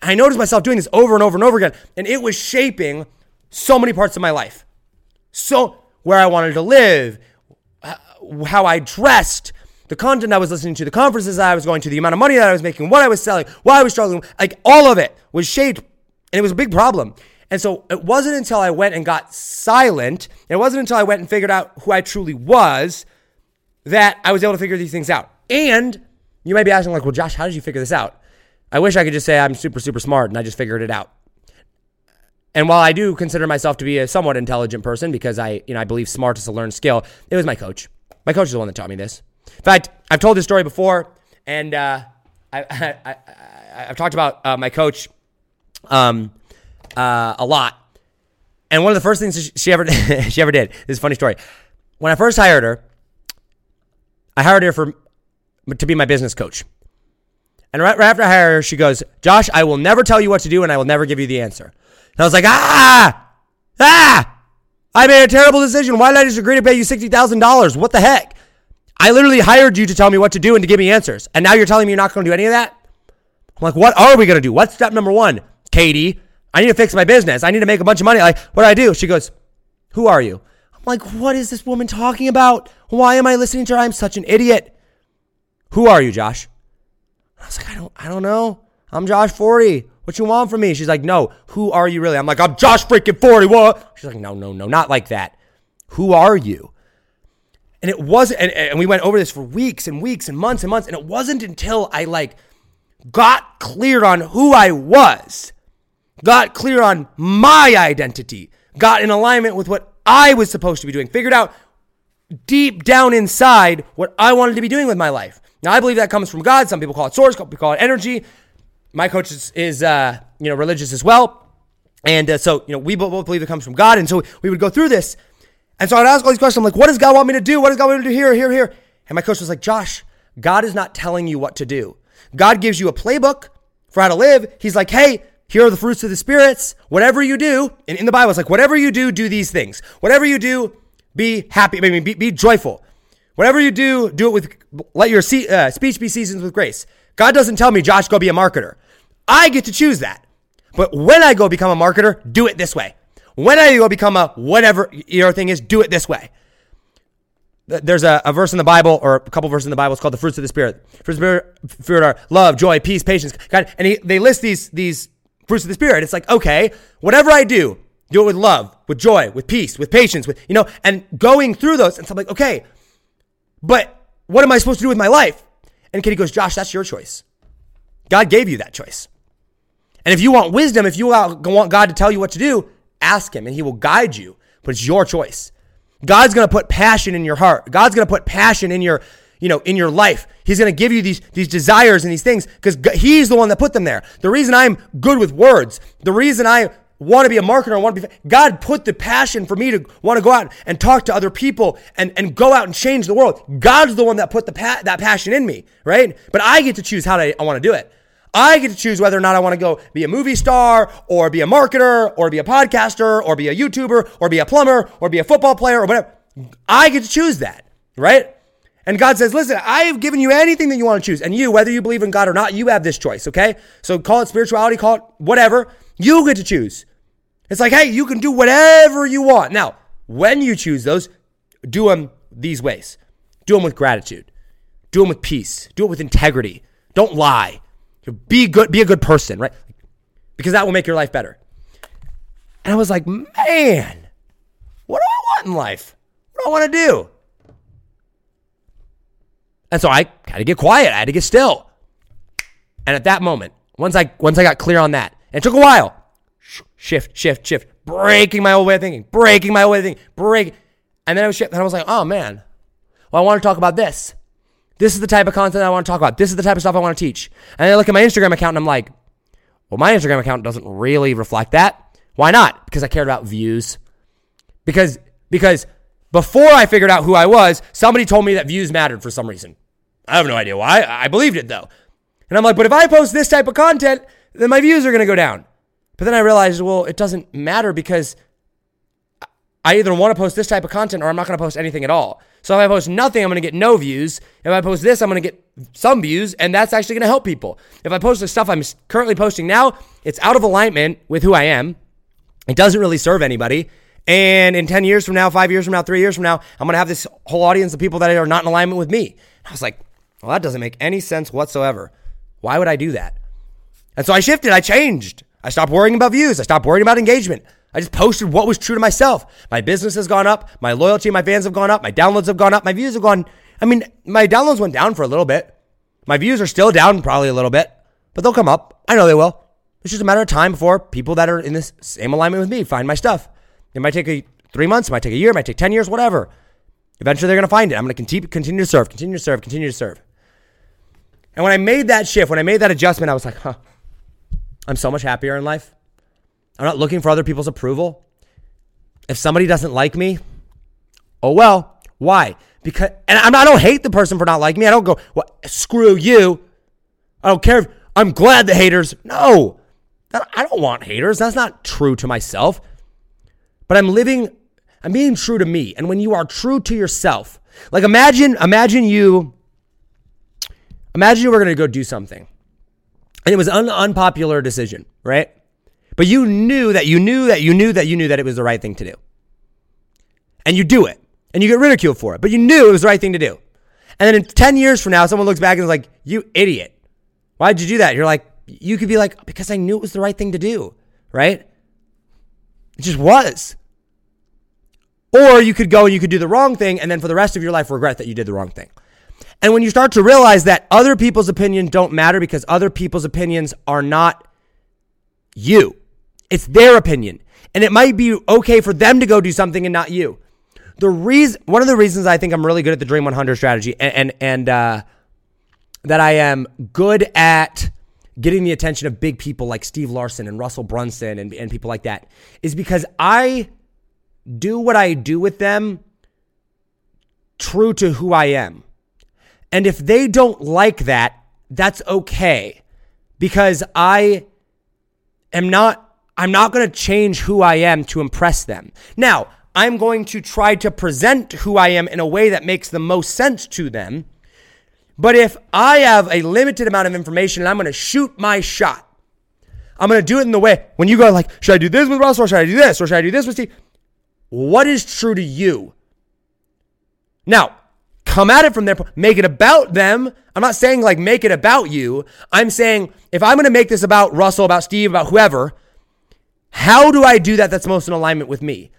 I noticed myself doing this over and over and over again. And it was shaping so many parts of my life. So, where I wanted to live, how I dressed, the content I was listening to, the conferences I was going to, the amount of money that I was making, what I was selling, why I was struggling, like all of it was shaped, and it was a big problem. And so it wasn't until I went and got silent, it wasn't until I went and figured out who I truly was that I was able to figure these things out. And you might be asking, like, well, Josh, how did you figure this out? I wish I could just say I'm super, super smart and I just figured it out. And while I do consider myself to be a somewhat intelligent person because I, you know, I believe smart is a learned skill, it was my coach. My coach is the one that taught me this. In fact, I've told this story before, and uh, I, have talked about uh, my coach um, uh, a lot. And one of the first things she ever she ever did. This is a funny story. When I first hired her, I hired her for to be my business coach. And right, right after I hired her, she goes, "Josh, I will never tell you what to do, and I will never give you the answer." And I was like, "Ah, ah! I made a terrible decision. Why did I just agree to pay you sixty thousand dollars? What the heck?" I literally hired you to tell me what to do and to give me answers. And now you're telling me you're not going to do any of that? I'm like, what are we going to do? What's step number one? Katie, I need to fix my business. I need to make a bunch of money. Like, what do I do? She goes, who are you? I'm like, what is this woman talking about? Why am I listening to her? I'm such an idiot. Who are you, Josh? I was like, I don't, I don't know. I'm Josh Forti. What you want from me? She's like, no. Who are you really? I'm like, I'm Josh freaking Forti. What? She's like, no, no, no, not like that. Who are you? And it wasn't, and, and we went over this for weeks and weeks and months and months. And it wasn't until I like got clear on who I was, got clear on my identity, got in alignment with what I was supposed to be doing, figured out deep down inside what I wanted to be doing with my life. Now, I believe that comes from God. Some people call it source, we call it energy. My coach is, is uh, you know, religious as well. And uh, so, you know, we both believe it comes from God. And so we would go through this. And so I'd ask all these questions. I'm like, what does God want me to do? What does God want me to do here, here, here? And my coach was like, Josh, God is not telling you what to do. God gives you a playbook for how to live. He's like, hey, here are the fruits of the spirits. Whatever you do, and in the Bible, it's like, whatever you do, do these things. Whatever you do, be happy. I mean, be, be joyful. Whatever you do, do it with, let your uh, speech be seasoned with grace. God doesn't tell me, Josh, go be a marketer. I get to choose that. But when I go become a marketer, do it this way. When are you going to become a whatever your thing is, do it this way. There's a, a, verse in the Bible, or a couple verses in the Bible. It's called the fruits of the Spirit. Fruits of the Spirit are love, joy, peace, patience. God, and he, they list these these fruits of the Spirit. It's like, okay, whatever I do, do it with love, with joy, with peace, with patience, with you know, and going through those. And so I'm like, okay, but what am I supposed to do with my life? And Kitty goes, Josh, that's your choice. God gave you that choice. And if you want wisdom, if you want God to tell you what to do, ask Him and He will guide you. But it's your choice. God's going to put passion in your heart. God's going to put passion in your, you know, in your life. He's going to give you these these desires and these things because He's the one that put them there. The reason I'm good with words, the reason I want to be a marketer, I want to be God put the passion for me to want to go out and talk to other people and and go out and change the world. God's the one that put the pa- that passion in me, right? But I get to choose how to, I want to do it. I get to choose whether or not I want to go be a movie star or be a marketer or be a podcaster or be a YouTuber or be a plumber or be a football player or whatever. I get to choose that, right? And God says, listen, I have given you anything that you want to choose. And you, whether you believe in God or not, you have this choice, okay? So call it spirituality, call it whatever. You get to choose. It's like, hey, you can do whatever you want. Now, when you choose those, do them these ways do them with gratitude, do them with peace, do it with integrity. Don't lie. Be good, be a good person, right? Because that will make your life better. And I was like, man, what do I want in life? What do I want to do? And so I had to get quiet. I had to get still. And at that moment, once I once I got clear on that, it took a while, shift, shift, shift, breaking my old way of thinking, breaking my old way of thinking, break. And then I was shift, and I was like, oh man, well, I want to talk about this. This is the type of content I want to talk about. This is the type of stuff I want to teach. And I look at my Instagram account and I'm like, well, my Instagram account doesn't really reflect that. Why not? Because I cared about views. Because because before I figured out who I was, somebody told me that views mattered for some reason. I have no idea why. I believed it though. And I'm like, but if I post this type of content, then my views are going to go down. But then I realized, well, it doesn't matter because I either want to post this type of content or I'm not going to post anything at all. So if I post nothing, I'm going to get no views. If I post this, I'm going to get some views, and that's actually going to help people. If I post the stuff I'm currently posting now, it's out of alignment with who I am. It doesn't really serve anybody. And in 10 years from now, five years from now, three years from now, I'm going to have this whole audience of people that are not in alignment with me. I was like, well, that doesn't make any sense whatsoever. Why would I do that? And so I shifted, I changed. I stopped worrying about views, I stopped worrying about engagement. I just posted what was true to myself. My business has gone up. My loyalty, my fans have gone up. My downloads have gone up. My views have gone. I mean, my downloads went down for a little bit. My views are still down probably a little bit, but they'll come up. I know they will. It's just a matter of time before people that are in this same alignment with me find my stuff. It might take a three months, it might take a year, it might take 10 years, whatever. Eventually they're going to find it. I'm going to continue, continue to serve, continue to serve, continue to serve. And when I made that shift, when I made that adjustment, I was like, huh, I'm so much happier in life. I'm not looking for other people's approval. If somebody doesn't like me, oh well. Why? Because and I'm, I don't hate the person for not liking me. I don't go, well, screw you. I don't care. If, I'm glad the haters. No, I don't want haters. That's not true to myself. But I'm living. I'm being true to me. And when you are true to yourself, like imagine, imagine you. Imagine you were going to go do something, and it was an unpopular decision, right? But you knew that you knew that you knew that you knew that it was the right thing to do. And you do it. And you get ridiculed for it. But you knew it was the right thing to do. And then in 10 years from now, someone looks back and is like, you idiot. Why'd you do that? You're like, you could be like, because I knew it was the right thing to do, right? It just was. Or you could go and you could do the wrong thing and then for the rest of your life regret that you did the wrong thing. And when you start to realize that other people's opinions don't matter because other people's opinions are not you, it's their opinion. And it might be okay for them to go do something and not you. The reason, one of the reasons I think I'm really good at the Dream 100 strategy and, and, and uh, that I am good at getting the attention of big people like Steve Larsen and Russell Brunson and, and people like that is because I do what I do with them true to who I am. And if they don't like that, that's okay because I am not I'm not going to change who I am to impress them. Now, I'm going to try to present who I am in a way that makes the most sense to them. But if I have a limited amount of information and I'm going to shoot my shot, I'm going to do it in the way when you go like, should I do this with Russell or should I do this or should I do this with Steve? What is true to you? Now, come at it from there, make it about them. I'm not saying like make it about you. I'm saying if I'm going to make this about Russell, about Steve, about whoever, how do I do that that's most in alignment with me?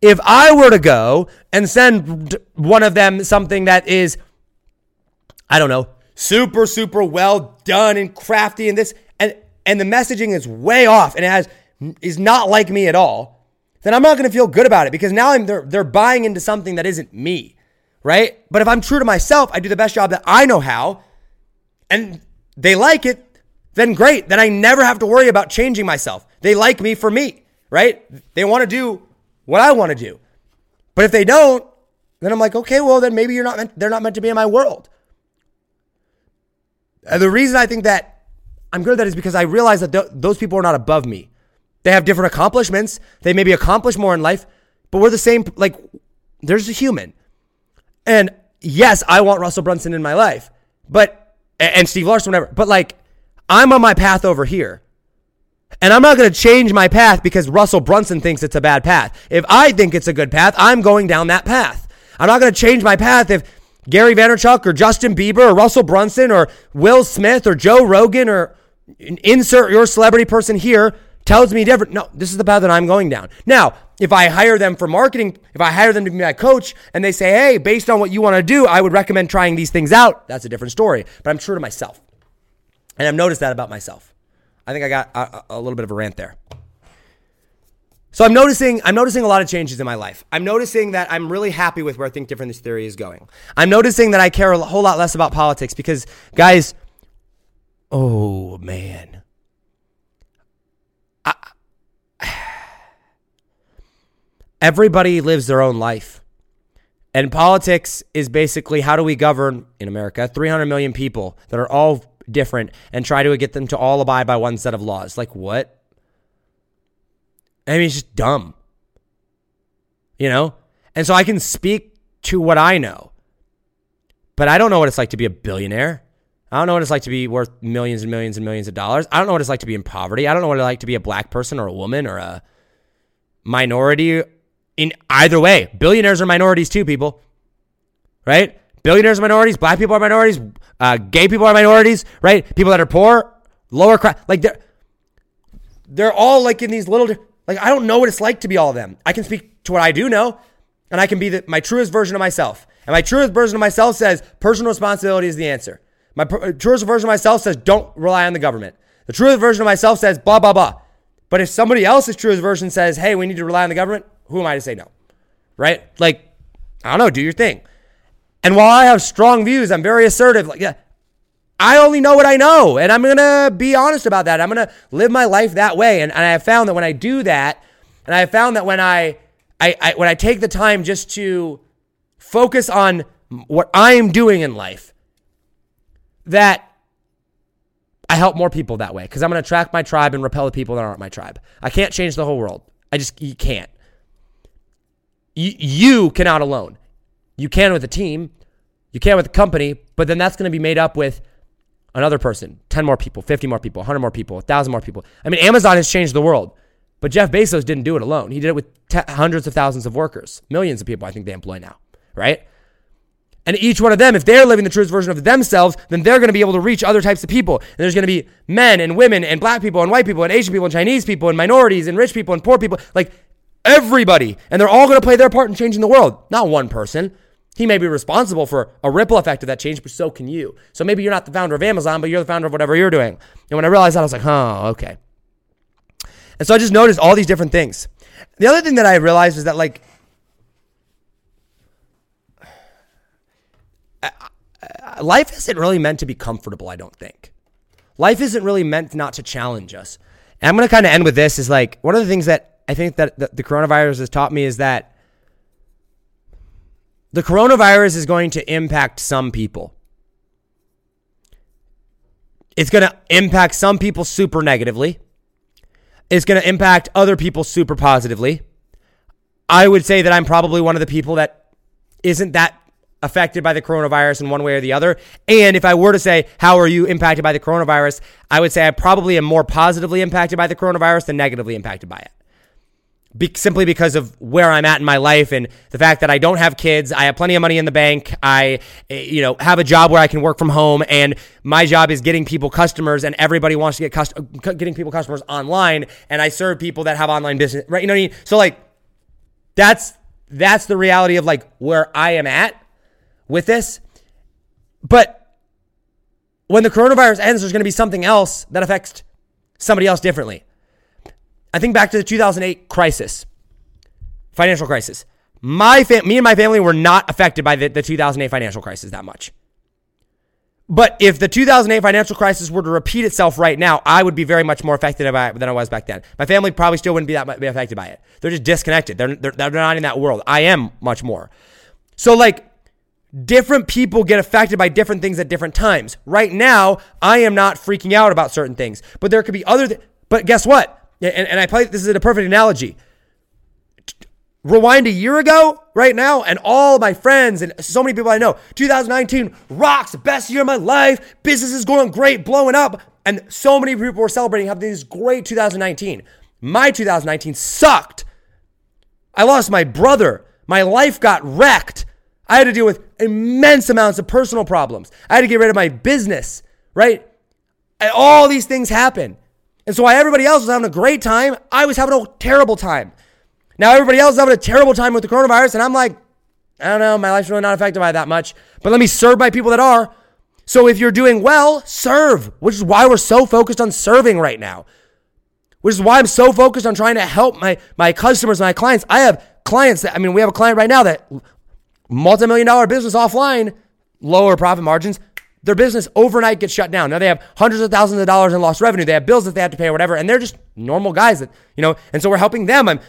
If I were to go and send one of them something that is, I don't know, super, super well done and crafty and this, and, and the messaging is way off and it has, is not like me at all, then I'm not going to feel good about it because now I'm, they're, they're buying into something that isn't me right? But if I'm true to myself, I do the best job that I know how, and they like it, then great. Then I never have to worry about changing myself. They like me for me, right? They want to do what I want to do. But if they don't, then I'm like, okay, well, then maybe you're not meant, they're not meant to be in my world. And the reason I think that I'm good at that is because I realize that th- those people are not above me. They have different accomplishments. They maybe accomplish more in life, but we're the same. Like, there's a human. And yes, I want Russell Brunson in my life, but, and Steve Larsen, whatever, but like, I'm on my path over here. And I'm not going to change my path because Russell Brunson thinks it's a bad path. If I think it's a good path, I'm going down that path. I'm not going to change my path if Gary Vaynerchuk or Justin Bieber or Russell Brunson or Will Smith or Joe Rogan or insert your celebrity person here tells me different. No, this is the path that I'm going down. Now, if I hire them for marketing, if I hire them to be my coach and they say, hey, based on what you want to do, I would recommend trying these things out, that's a different story. But I'm true to myself. And I've noticed that about myself. I think I got a, a little bit of a rant there. So I'm noticing I'm noticing a lot of changes in my life. I'm noticing that I'm really happy with where I think different this theory is going. I'm noticing that I care a whole lot less about politics because guys, oh man. everybody lives their own life. And politics is basically how do we govern in America 300 million people that are all different and try to get them to all abide by one set of laws. Like what? I mean, it's just dumb. You know? And so I can speak to what I know. But I don't know what it's like to be a billionaire. I don't know what it's like to be worth millions and millions and millions of dollars. I don't know what it's like to be in poverty. I don't know what it's like to be a black person or a woman or a minority in either way. Billionaires are minorities too, people. Right? Billionaires are minorities. Black people are minorities. Uh, gay people are minorities. Right? People that are poor, lower class, like they're they're all like in these little like I don't know what it's like to be all of them. I can speak to what I do know, and I can be the, my truest version of myself. And my truest version of myself says personal responsibility is the answer. My per- truest version of myself says don't rely on the government. The truest version of myself says blah blah blah. But if somebody else's truest version says, hey, we need to rely on the government, who am I to say no? Right? Like, I don't know, do your thing. And while I have strong views, I'm very assertive. Like, yeah, I only know what I know. And I'm to be honest about that. I'm to live my life that way. And, and I have found that when I do that, and I have found that when I, I, I when I take the time just to focus on what I am doing in life, that I help more people that way because I'm going to attract my tribe and repel the people that aren't my tribe. I can't change the whole world. I just, you can't you cannot alone. You can with a team, you can with a company, but then that's going to be made up with another person, 10 more people, 50 more people, 100 more people, 1,000 more people. I mean, Amazon has changed the world, but Jeff Bezos didn't do it alone. He did it with hundreds of thousands of workers, millions of people I think they employ now, right? And each one of them, if they're living the truest version of themselves, then they're going to be able to reach other types of people. And there's going to be men and women and black people and white people and Asian people and Chinese people and minorities and rich people and poor people. Like Everybody. And they're all going to play their part in changing the world, not one person. He may be responsible for a ripple effect of that change, but so can you. So maybe you're not the founder of Amazon, but you're the founder of whatever you're doing. And when I realized that, I was like, oh, okay. And so I just noticed all these different things. The other thing that I realized is that, like, life isn't really meant to be comfortable, I don't think. Life isn't really meant not to challenge us. And I'm going to kind of end with this is like one of the things that I think that the, the coronavirus has taught me is that the coronavirus is going to impact some people. It's going to impact some people super negatively. It's going to impact other people super positively. I would say that I'm probably one of the people that isn't that affected by the coronavirus in one way or the other. And if I were to say, how are you impacted by the coronavirus? I would say I probably am more positively impacted by the coronavirus than negatively impacted by it. Be- simply because of where I'm at in my life and the fact that I don't have kids, I have plenty of money in the bank. I, eh, you know, have a job where I can work from home, and my job is getting people customers, and everybody wants to get cust- getting people customers online, and I serve people that have online business, right? You know what I mean? So like, that's that's the reality of like where I am at with this. But when the coronavirus ends, there's going to be something else that affects somebody else differently. I think back to the 2008 crisis, financial crisis. My fam- me and my family were not affected by the, the 2008 financial crisis that much. But if the 2008 financial crisis were to repeat itself right now, I would be very much more affected by it than I was back then. My family probably still wouldn't be that be affected by it. They're just disconnected. They're, they're, they're not in that world. I am much more. So, like, different people get affected by different things at different times. Right now, I am not freaking out about certain things, but there could be other. Th- but guess what? And, and I play this is a perfect analogy. Rewind a year ago, right now, and all my friends and so many people I know, 2019 rocks, best year of my life. Business is going great, blowing up. And so many people were celebrating having this great 2019. My 2019 sucked. I lost my brother. My life got wrecked. I had to deal with immense amounts of personal problems. I had to get rid of my business, right? And all these things happen. And so while everybody else was having a great time, I was having a terrible time. Now everybody else is having a terrible time with the coronavirus, and I'm like, I don't know, my life's really not affected by that much. But let me serve my people that are. So if you're doing well, serve, which is why we're so focused on serving right now. Which is why I'm so focused on trying to help my my customers, my clients. I have clients that I mean, we have a client right now that multi-million dollar business offline, lower profit margins, their business overnight gets shut down. Now they have hundreds of thousands of dollars in lost revenue. They have bills that they have to pay or whatever, and they're just normal guys that, you know, and so we're helping them. I'm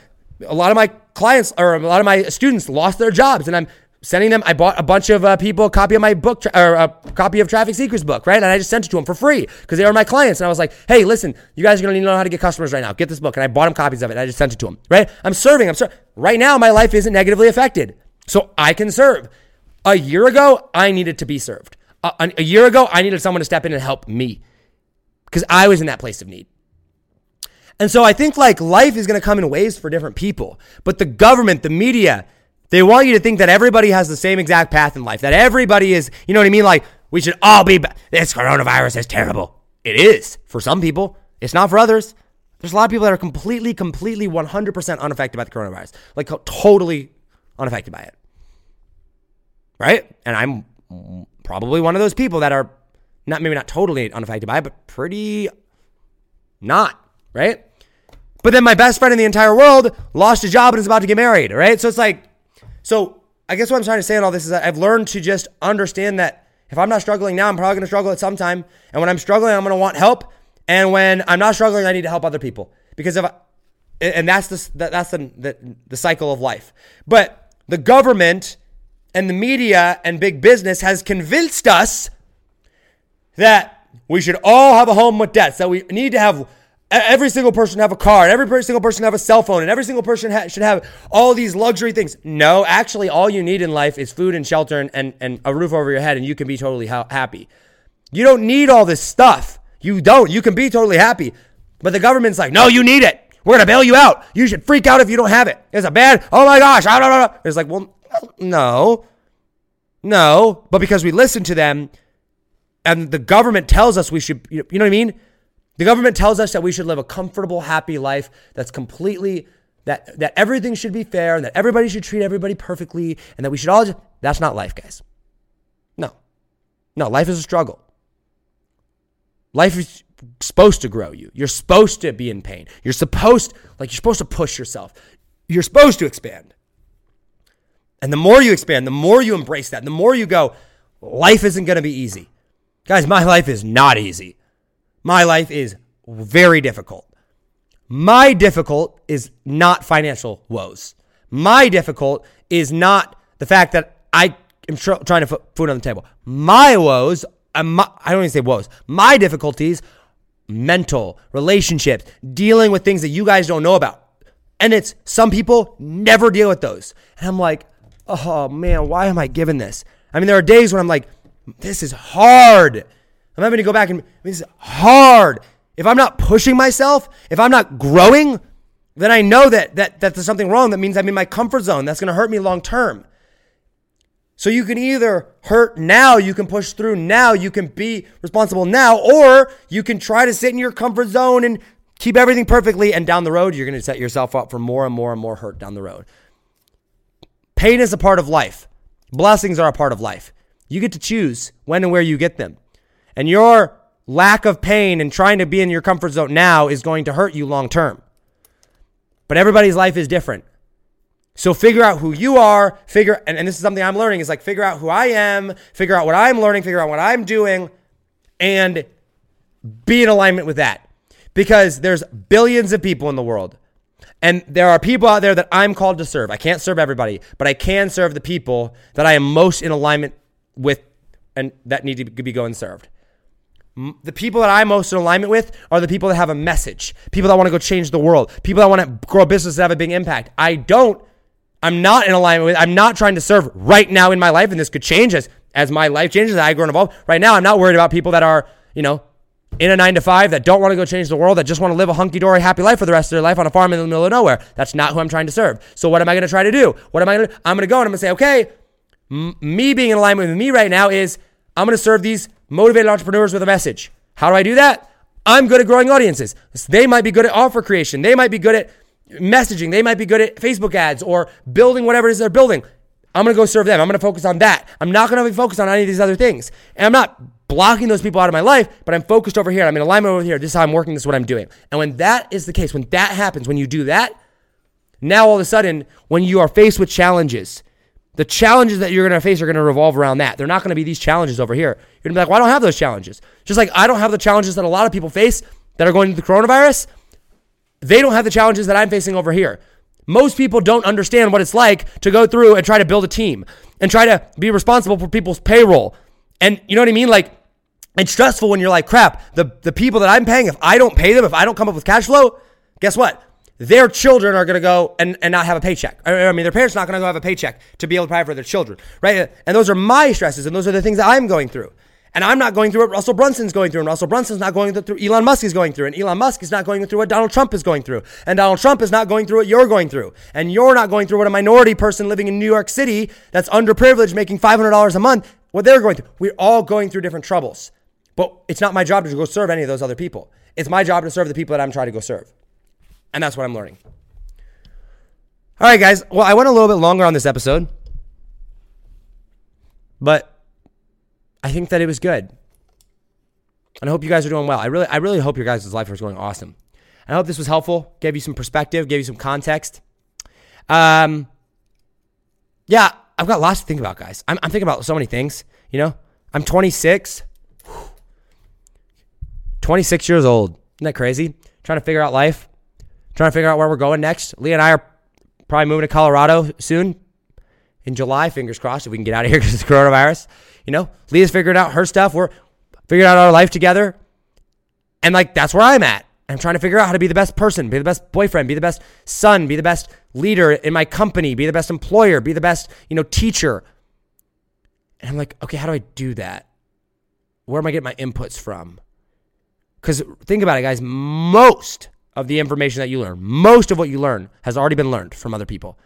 a lot of my clients or a lot of my students lost their jobs and I'm sending them. I bought a bunch of uh, people a copy of my book or a copy of Traffic Secrets book, right? And I just sent it to them for free because they are my clients. And I was like, hey, listen, you guys are going to need to know how to get customers right now. Get this book. And I bought them copies of it. I just sent it to them, right? I'm serving. I'm serving. Right now, my life isn't negatively affected. So I can serve. A year ago, I needed to be served. A, a year ago, I needed someone to step in and help me because I was in that place of need. And so I think like life is going to come in waves for different people. But the government, the media, they want you to think that everybody has the same exact path in life, that everybody is, you know what I mean? Like we should all be, this coronavirus is terrible. It is for some people, it's not for others. There's a lot of people that are completely, completely 100% unaffected by the coronavirus, like totally unaffected by it. Right? And I'm probably one of those people that are not, maybe not totally unaffected by it, but pretty not, right? But then my best friend in the entire world lost a job and is about to get married, right? So it's like, so I guess what I'm trying to say in all this is I've learned to just understand that if I'm not struggling now, I'm probably to struggle at some time. And when I'm struggling, I'm to want help. And when I'm not struggling, I need to help other people because if I, and that's the that's the, the the cycle of life. But the government and the media and big business has convinced us that we should all have a home with debts, that we need to have every single person have a car, and every single person have a cell phone, and every single person ha- should have all these luxury things. No, actually, all you need in life is food and shelter and, and, and a roof over your head, and you can be totally ha- happy. You don't need all this stuff. You don't. You can be totally happy. But the government's like, no, you need it. We're going to bail you out. You should freak out if you don't have it. It's a bad, oh my gosh, I don't know. It's like, well, no, no. But because we listen to them and the government tells us we should, you know what I mean? The government tells us that we should live a comfortable, happy life that's completely that that everything should be fair and that everybody should treat everybody perfectly and that we should all just that's not life, guys. No. No, life is a struggle. Life is supposed to grow you. You're supposed to be in pain. You're supposed like you're supposed to push yourself. You're supposed to expand. And the more you expand, the more you embrace that, the more you go, life isn't going to be easy. Guys, my life is not easy. My life is very difficult. My difficult is not financial woes. My difficult is not the fact that I am tr- trying to put food on the table. My woes my, I don't even say woes. My difficulties, mental, relationships, dealing with things that you guys don't know about. And it's some people never deal with those. And I'm like, oh man, why am I given this? I mean, there are days when I'm like, this is hard. I'm having to go back and this is hard. If I'm not pushing myself, if I'm not growing, then I know that that, that there's something wrong. That means I'm in my comfort zone. That's gonna hurt me long term. So you can either hurt now, you can push through now, you can be responsible now, or you can try to sit in your comfort zone and keep everything perfectly. And down the road, you're going to set yourself up for more and more and more hurt down the road. Pain is a part of life, blessings are a part of life. You get to choose when and where you get them. And your lack of pain and trying to be in your comfort zone now is going to hurt you long term. But everybody's life is different. So figure out who you are, figure, and, and this is something I'm learning is like figure out who I am, figure out what I'm learning, figure out what I'm doing, and be in alignment with that. Because there's billions of people in the world. And there are people out there that I'm called to serve. I can't serve everybody, but I can serve the people that I am most in alignment with and that need to be going served. The people that I'm most in alignment with are the people that have a message, people that want to go change the world, people that want to grow a business that have a big impact. I don't I'm not in alignment with, I'm not trying to serve right now in my life, and this could change as, as my life changes, I grow and evolve. Right now, I'm not worried about people that are, you know, in a nine to five that don't want to go change the world, that just want to live a hunky dory, happy life for the rest of their life on a farm in the middle of nowhere. That's not who I'm trying to serve. So, what am I going to try to do? What am I going to I'm going to go and I'm going to say, okay, m- me being in alignment with me right now is I'm going to serve these motivated entrepreneurs with a message. How do I do that? I'm good at growing audiences. They might be good at offer creation. They might be good at messaging. They might be good at Facebook ads or building whatever it is they're building. I'm going to go serve them. I'm going to focus on that. I'm not going to be focused on any of these other things. And I'm not blocking those people out of my life, but I'm focused over here. I'm in alignment over here. This is how I'm working. This is what I'm doing. And when that is the case, when that happens, when you do that, now all of a sudden, when you are faced with challenges, the challenges that you're going to face are going to revolve around that. They're not going to be these challenges over here. You're going to be like, well, I don't have those challenges. Just like I don't have the challenges that a lot of people face that are going through the coronavirus. They don't have the challenges that I'm facing over here. Most people don't understand what it's like to go through and try to build a team and try to be responsible for people's payroll. And you know what I mean? Like, it's stressful when you're like, crap, the, the people that I'm paying, if I don't pay them, if I don't come up with cash flow, guess what? Their children are going to go and, and not have a paycheck. I mean, their parents are not going to go have a paycheck to be able to provide for their children, right? And those are my stresses and those are the things that I'm going through. And I'm not going through what Russell Brunson's going through, and Russell Brunson's not going through Elon Musk is going through, and Elon Musk is not going through what Donald Trump is going through, and Donald Trump is not going through what you're going through, and you're not going through what a minority person living in New York City that's underprivileged making $500 a month, what they're going through. We're all going through different troubles. But it's not my job to go serve any of those other people. It's my job to serve the people that I'm trying to go serve. And that's what I'm learning. All right, guys. Well, I went a little bit longer on this episode, but I think that it was good. And I hope you guys are doing well. I really, I really hope your guys' life is going awesome. I hope this was helpful, gave you some perspective, gave you some context. Um, yeah, I've got lots to think about, guys. I'm, I'm thinking about so many things. You know, I'm 26. 26 years old. Isn't that crazy? Trying to figure out life, trying to figure out where we're going next. Leah and I are probably moving to Colorado soon in July. Fingers crossed if we can get out of here because of coronavirus. You know, Leah's figured out her stuff. We're figured out our life together. And like, that's where I'm at. I'm trying to figure out how to be the best person, be the best boyfriend, be the best son, be the best leader in my company, be the best employer, be the best, you know, teacher. And I'm like, okay, how do I do that? Where am I getting my inputs from? Because think about it, guys. Most of the information that you learn, most of what you learn has already been learned from other people.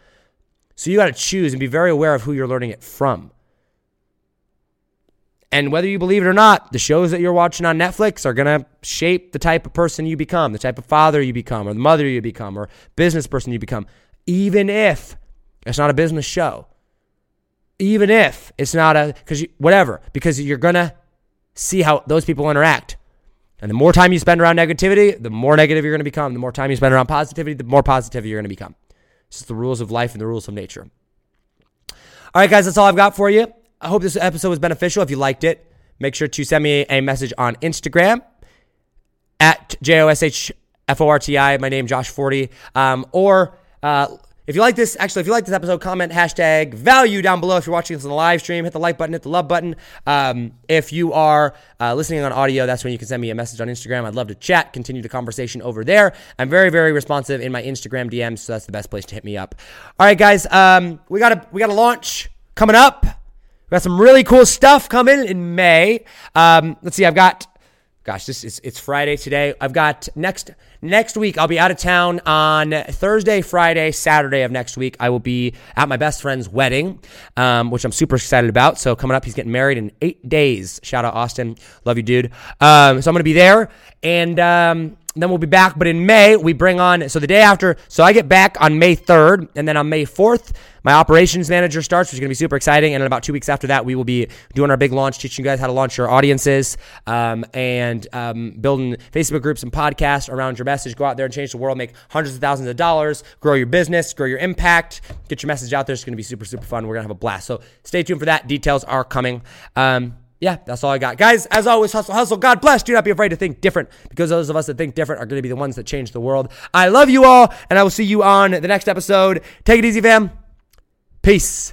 So you got to choose and be very aware of who you're learning it from. And whether you believe it or not, the shows that you're watching on Netflix are going to shape the type of person you become, the type of father you become, or the mother you become, or business person you become, even if it's not a business show. Even if it's not a, because whatever, because you're going to see how those people interact. And the more time you spend around negativity, the more negative you're going to become. The more time you spend around positivity, the more positive you're going to become. It's just the rules of life and the rules of nature. All right, guys, that's all I've got for you. I hope this episode was beneficial. If you liked it, make sure to send me a message on Instagram at J O S H F O R T I. My name, Josh Forti. Um, or uh, if you like this, actually, if you like this episode, comment hashtag value down below. If you're watching this on the live stream, hit the like button, hit the love button. Um, if you are uh, listening on audio, that's when you can send me a message on Instagram. I'd love to chat, continue the conversation over there. I'm very, very responsive in my Instagram DMs, so that's the best place to hit me up. All right, guys, um, we got a we got a launch coming up. We got some really cool stuff coming in May. Um, let's see, I've got gosh, this is it's Friday today. I've got next next week. I'll be out of town on Thursday, Friday, Saturday of next week. I will be at my best friend's wedding, um, which I'm super excited about. So coming up, he's getting married in eight days. Shout out Austin, love you, dude. Um, so I'm gonna be there, and um, then we'll be back. But in May, we bring on so the day after. So I get back on May 3rd, and then on May 4th. My operations manager starts, which is going to be super exciting. And in about two weeks after that, we will be doing our big launch, teaching you guys how to launch your audiences um, and um, building Facebook groups and podcasts around your message. Go out there and change the world, make hundreds of thousands of dollars, grow your business, grow your impact, get your message out there. It's going to be super, super fun. We're going to have a blast. So stay tuned for that. Details are coming. Um, yeah, that's all I got. Guys, as always, hustle, hustle. God bless. Do not be afraid to think different because those of us that think different are going to be the ones that change the world. I love you all, and I will see you on the next episode. Take it easy, fam. Peace.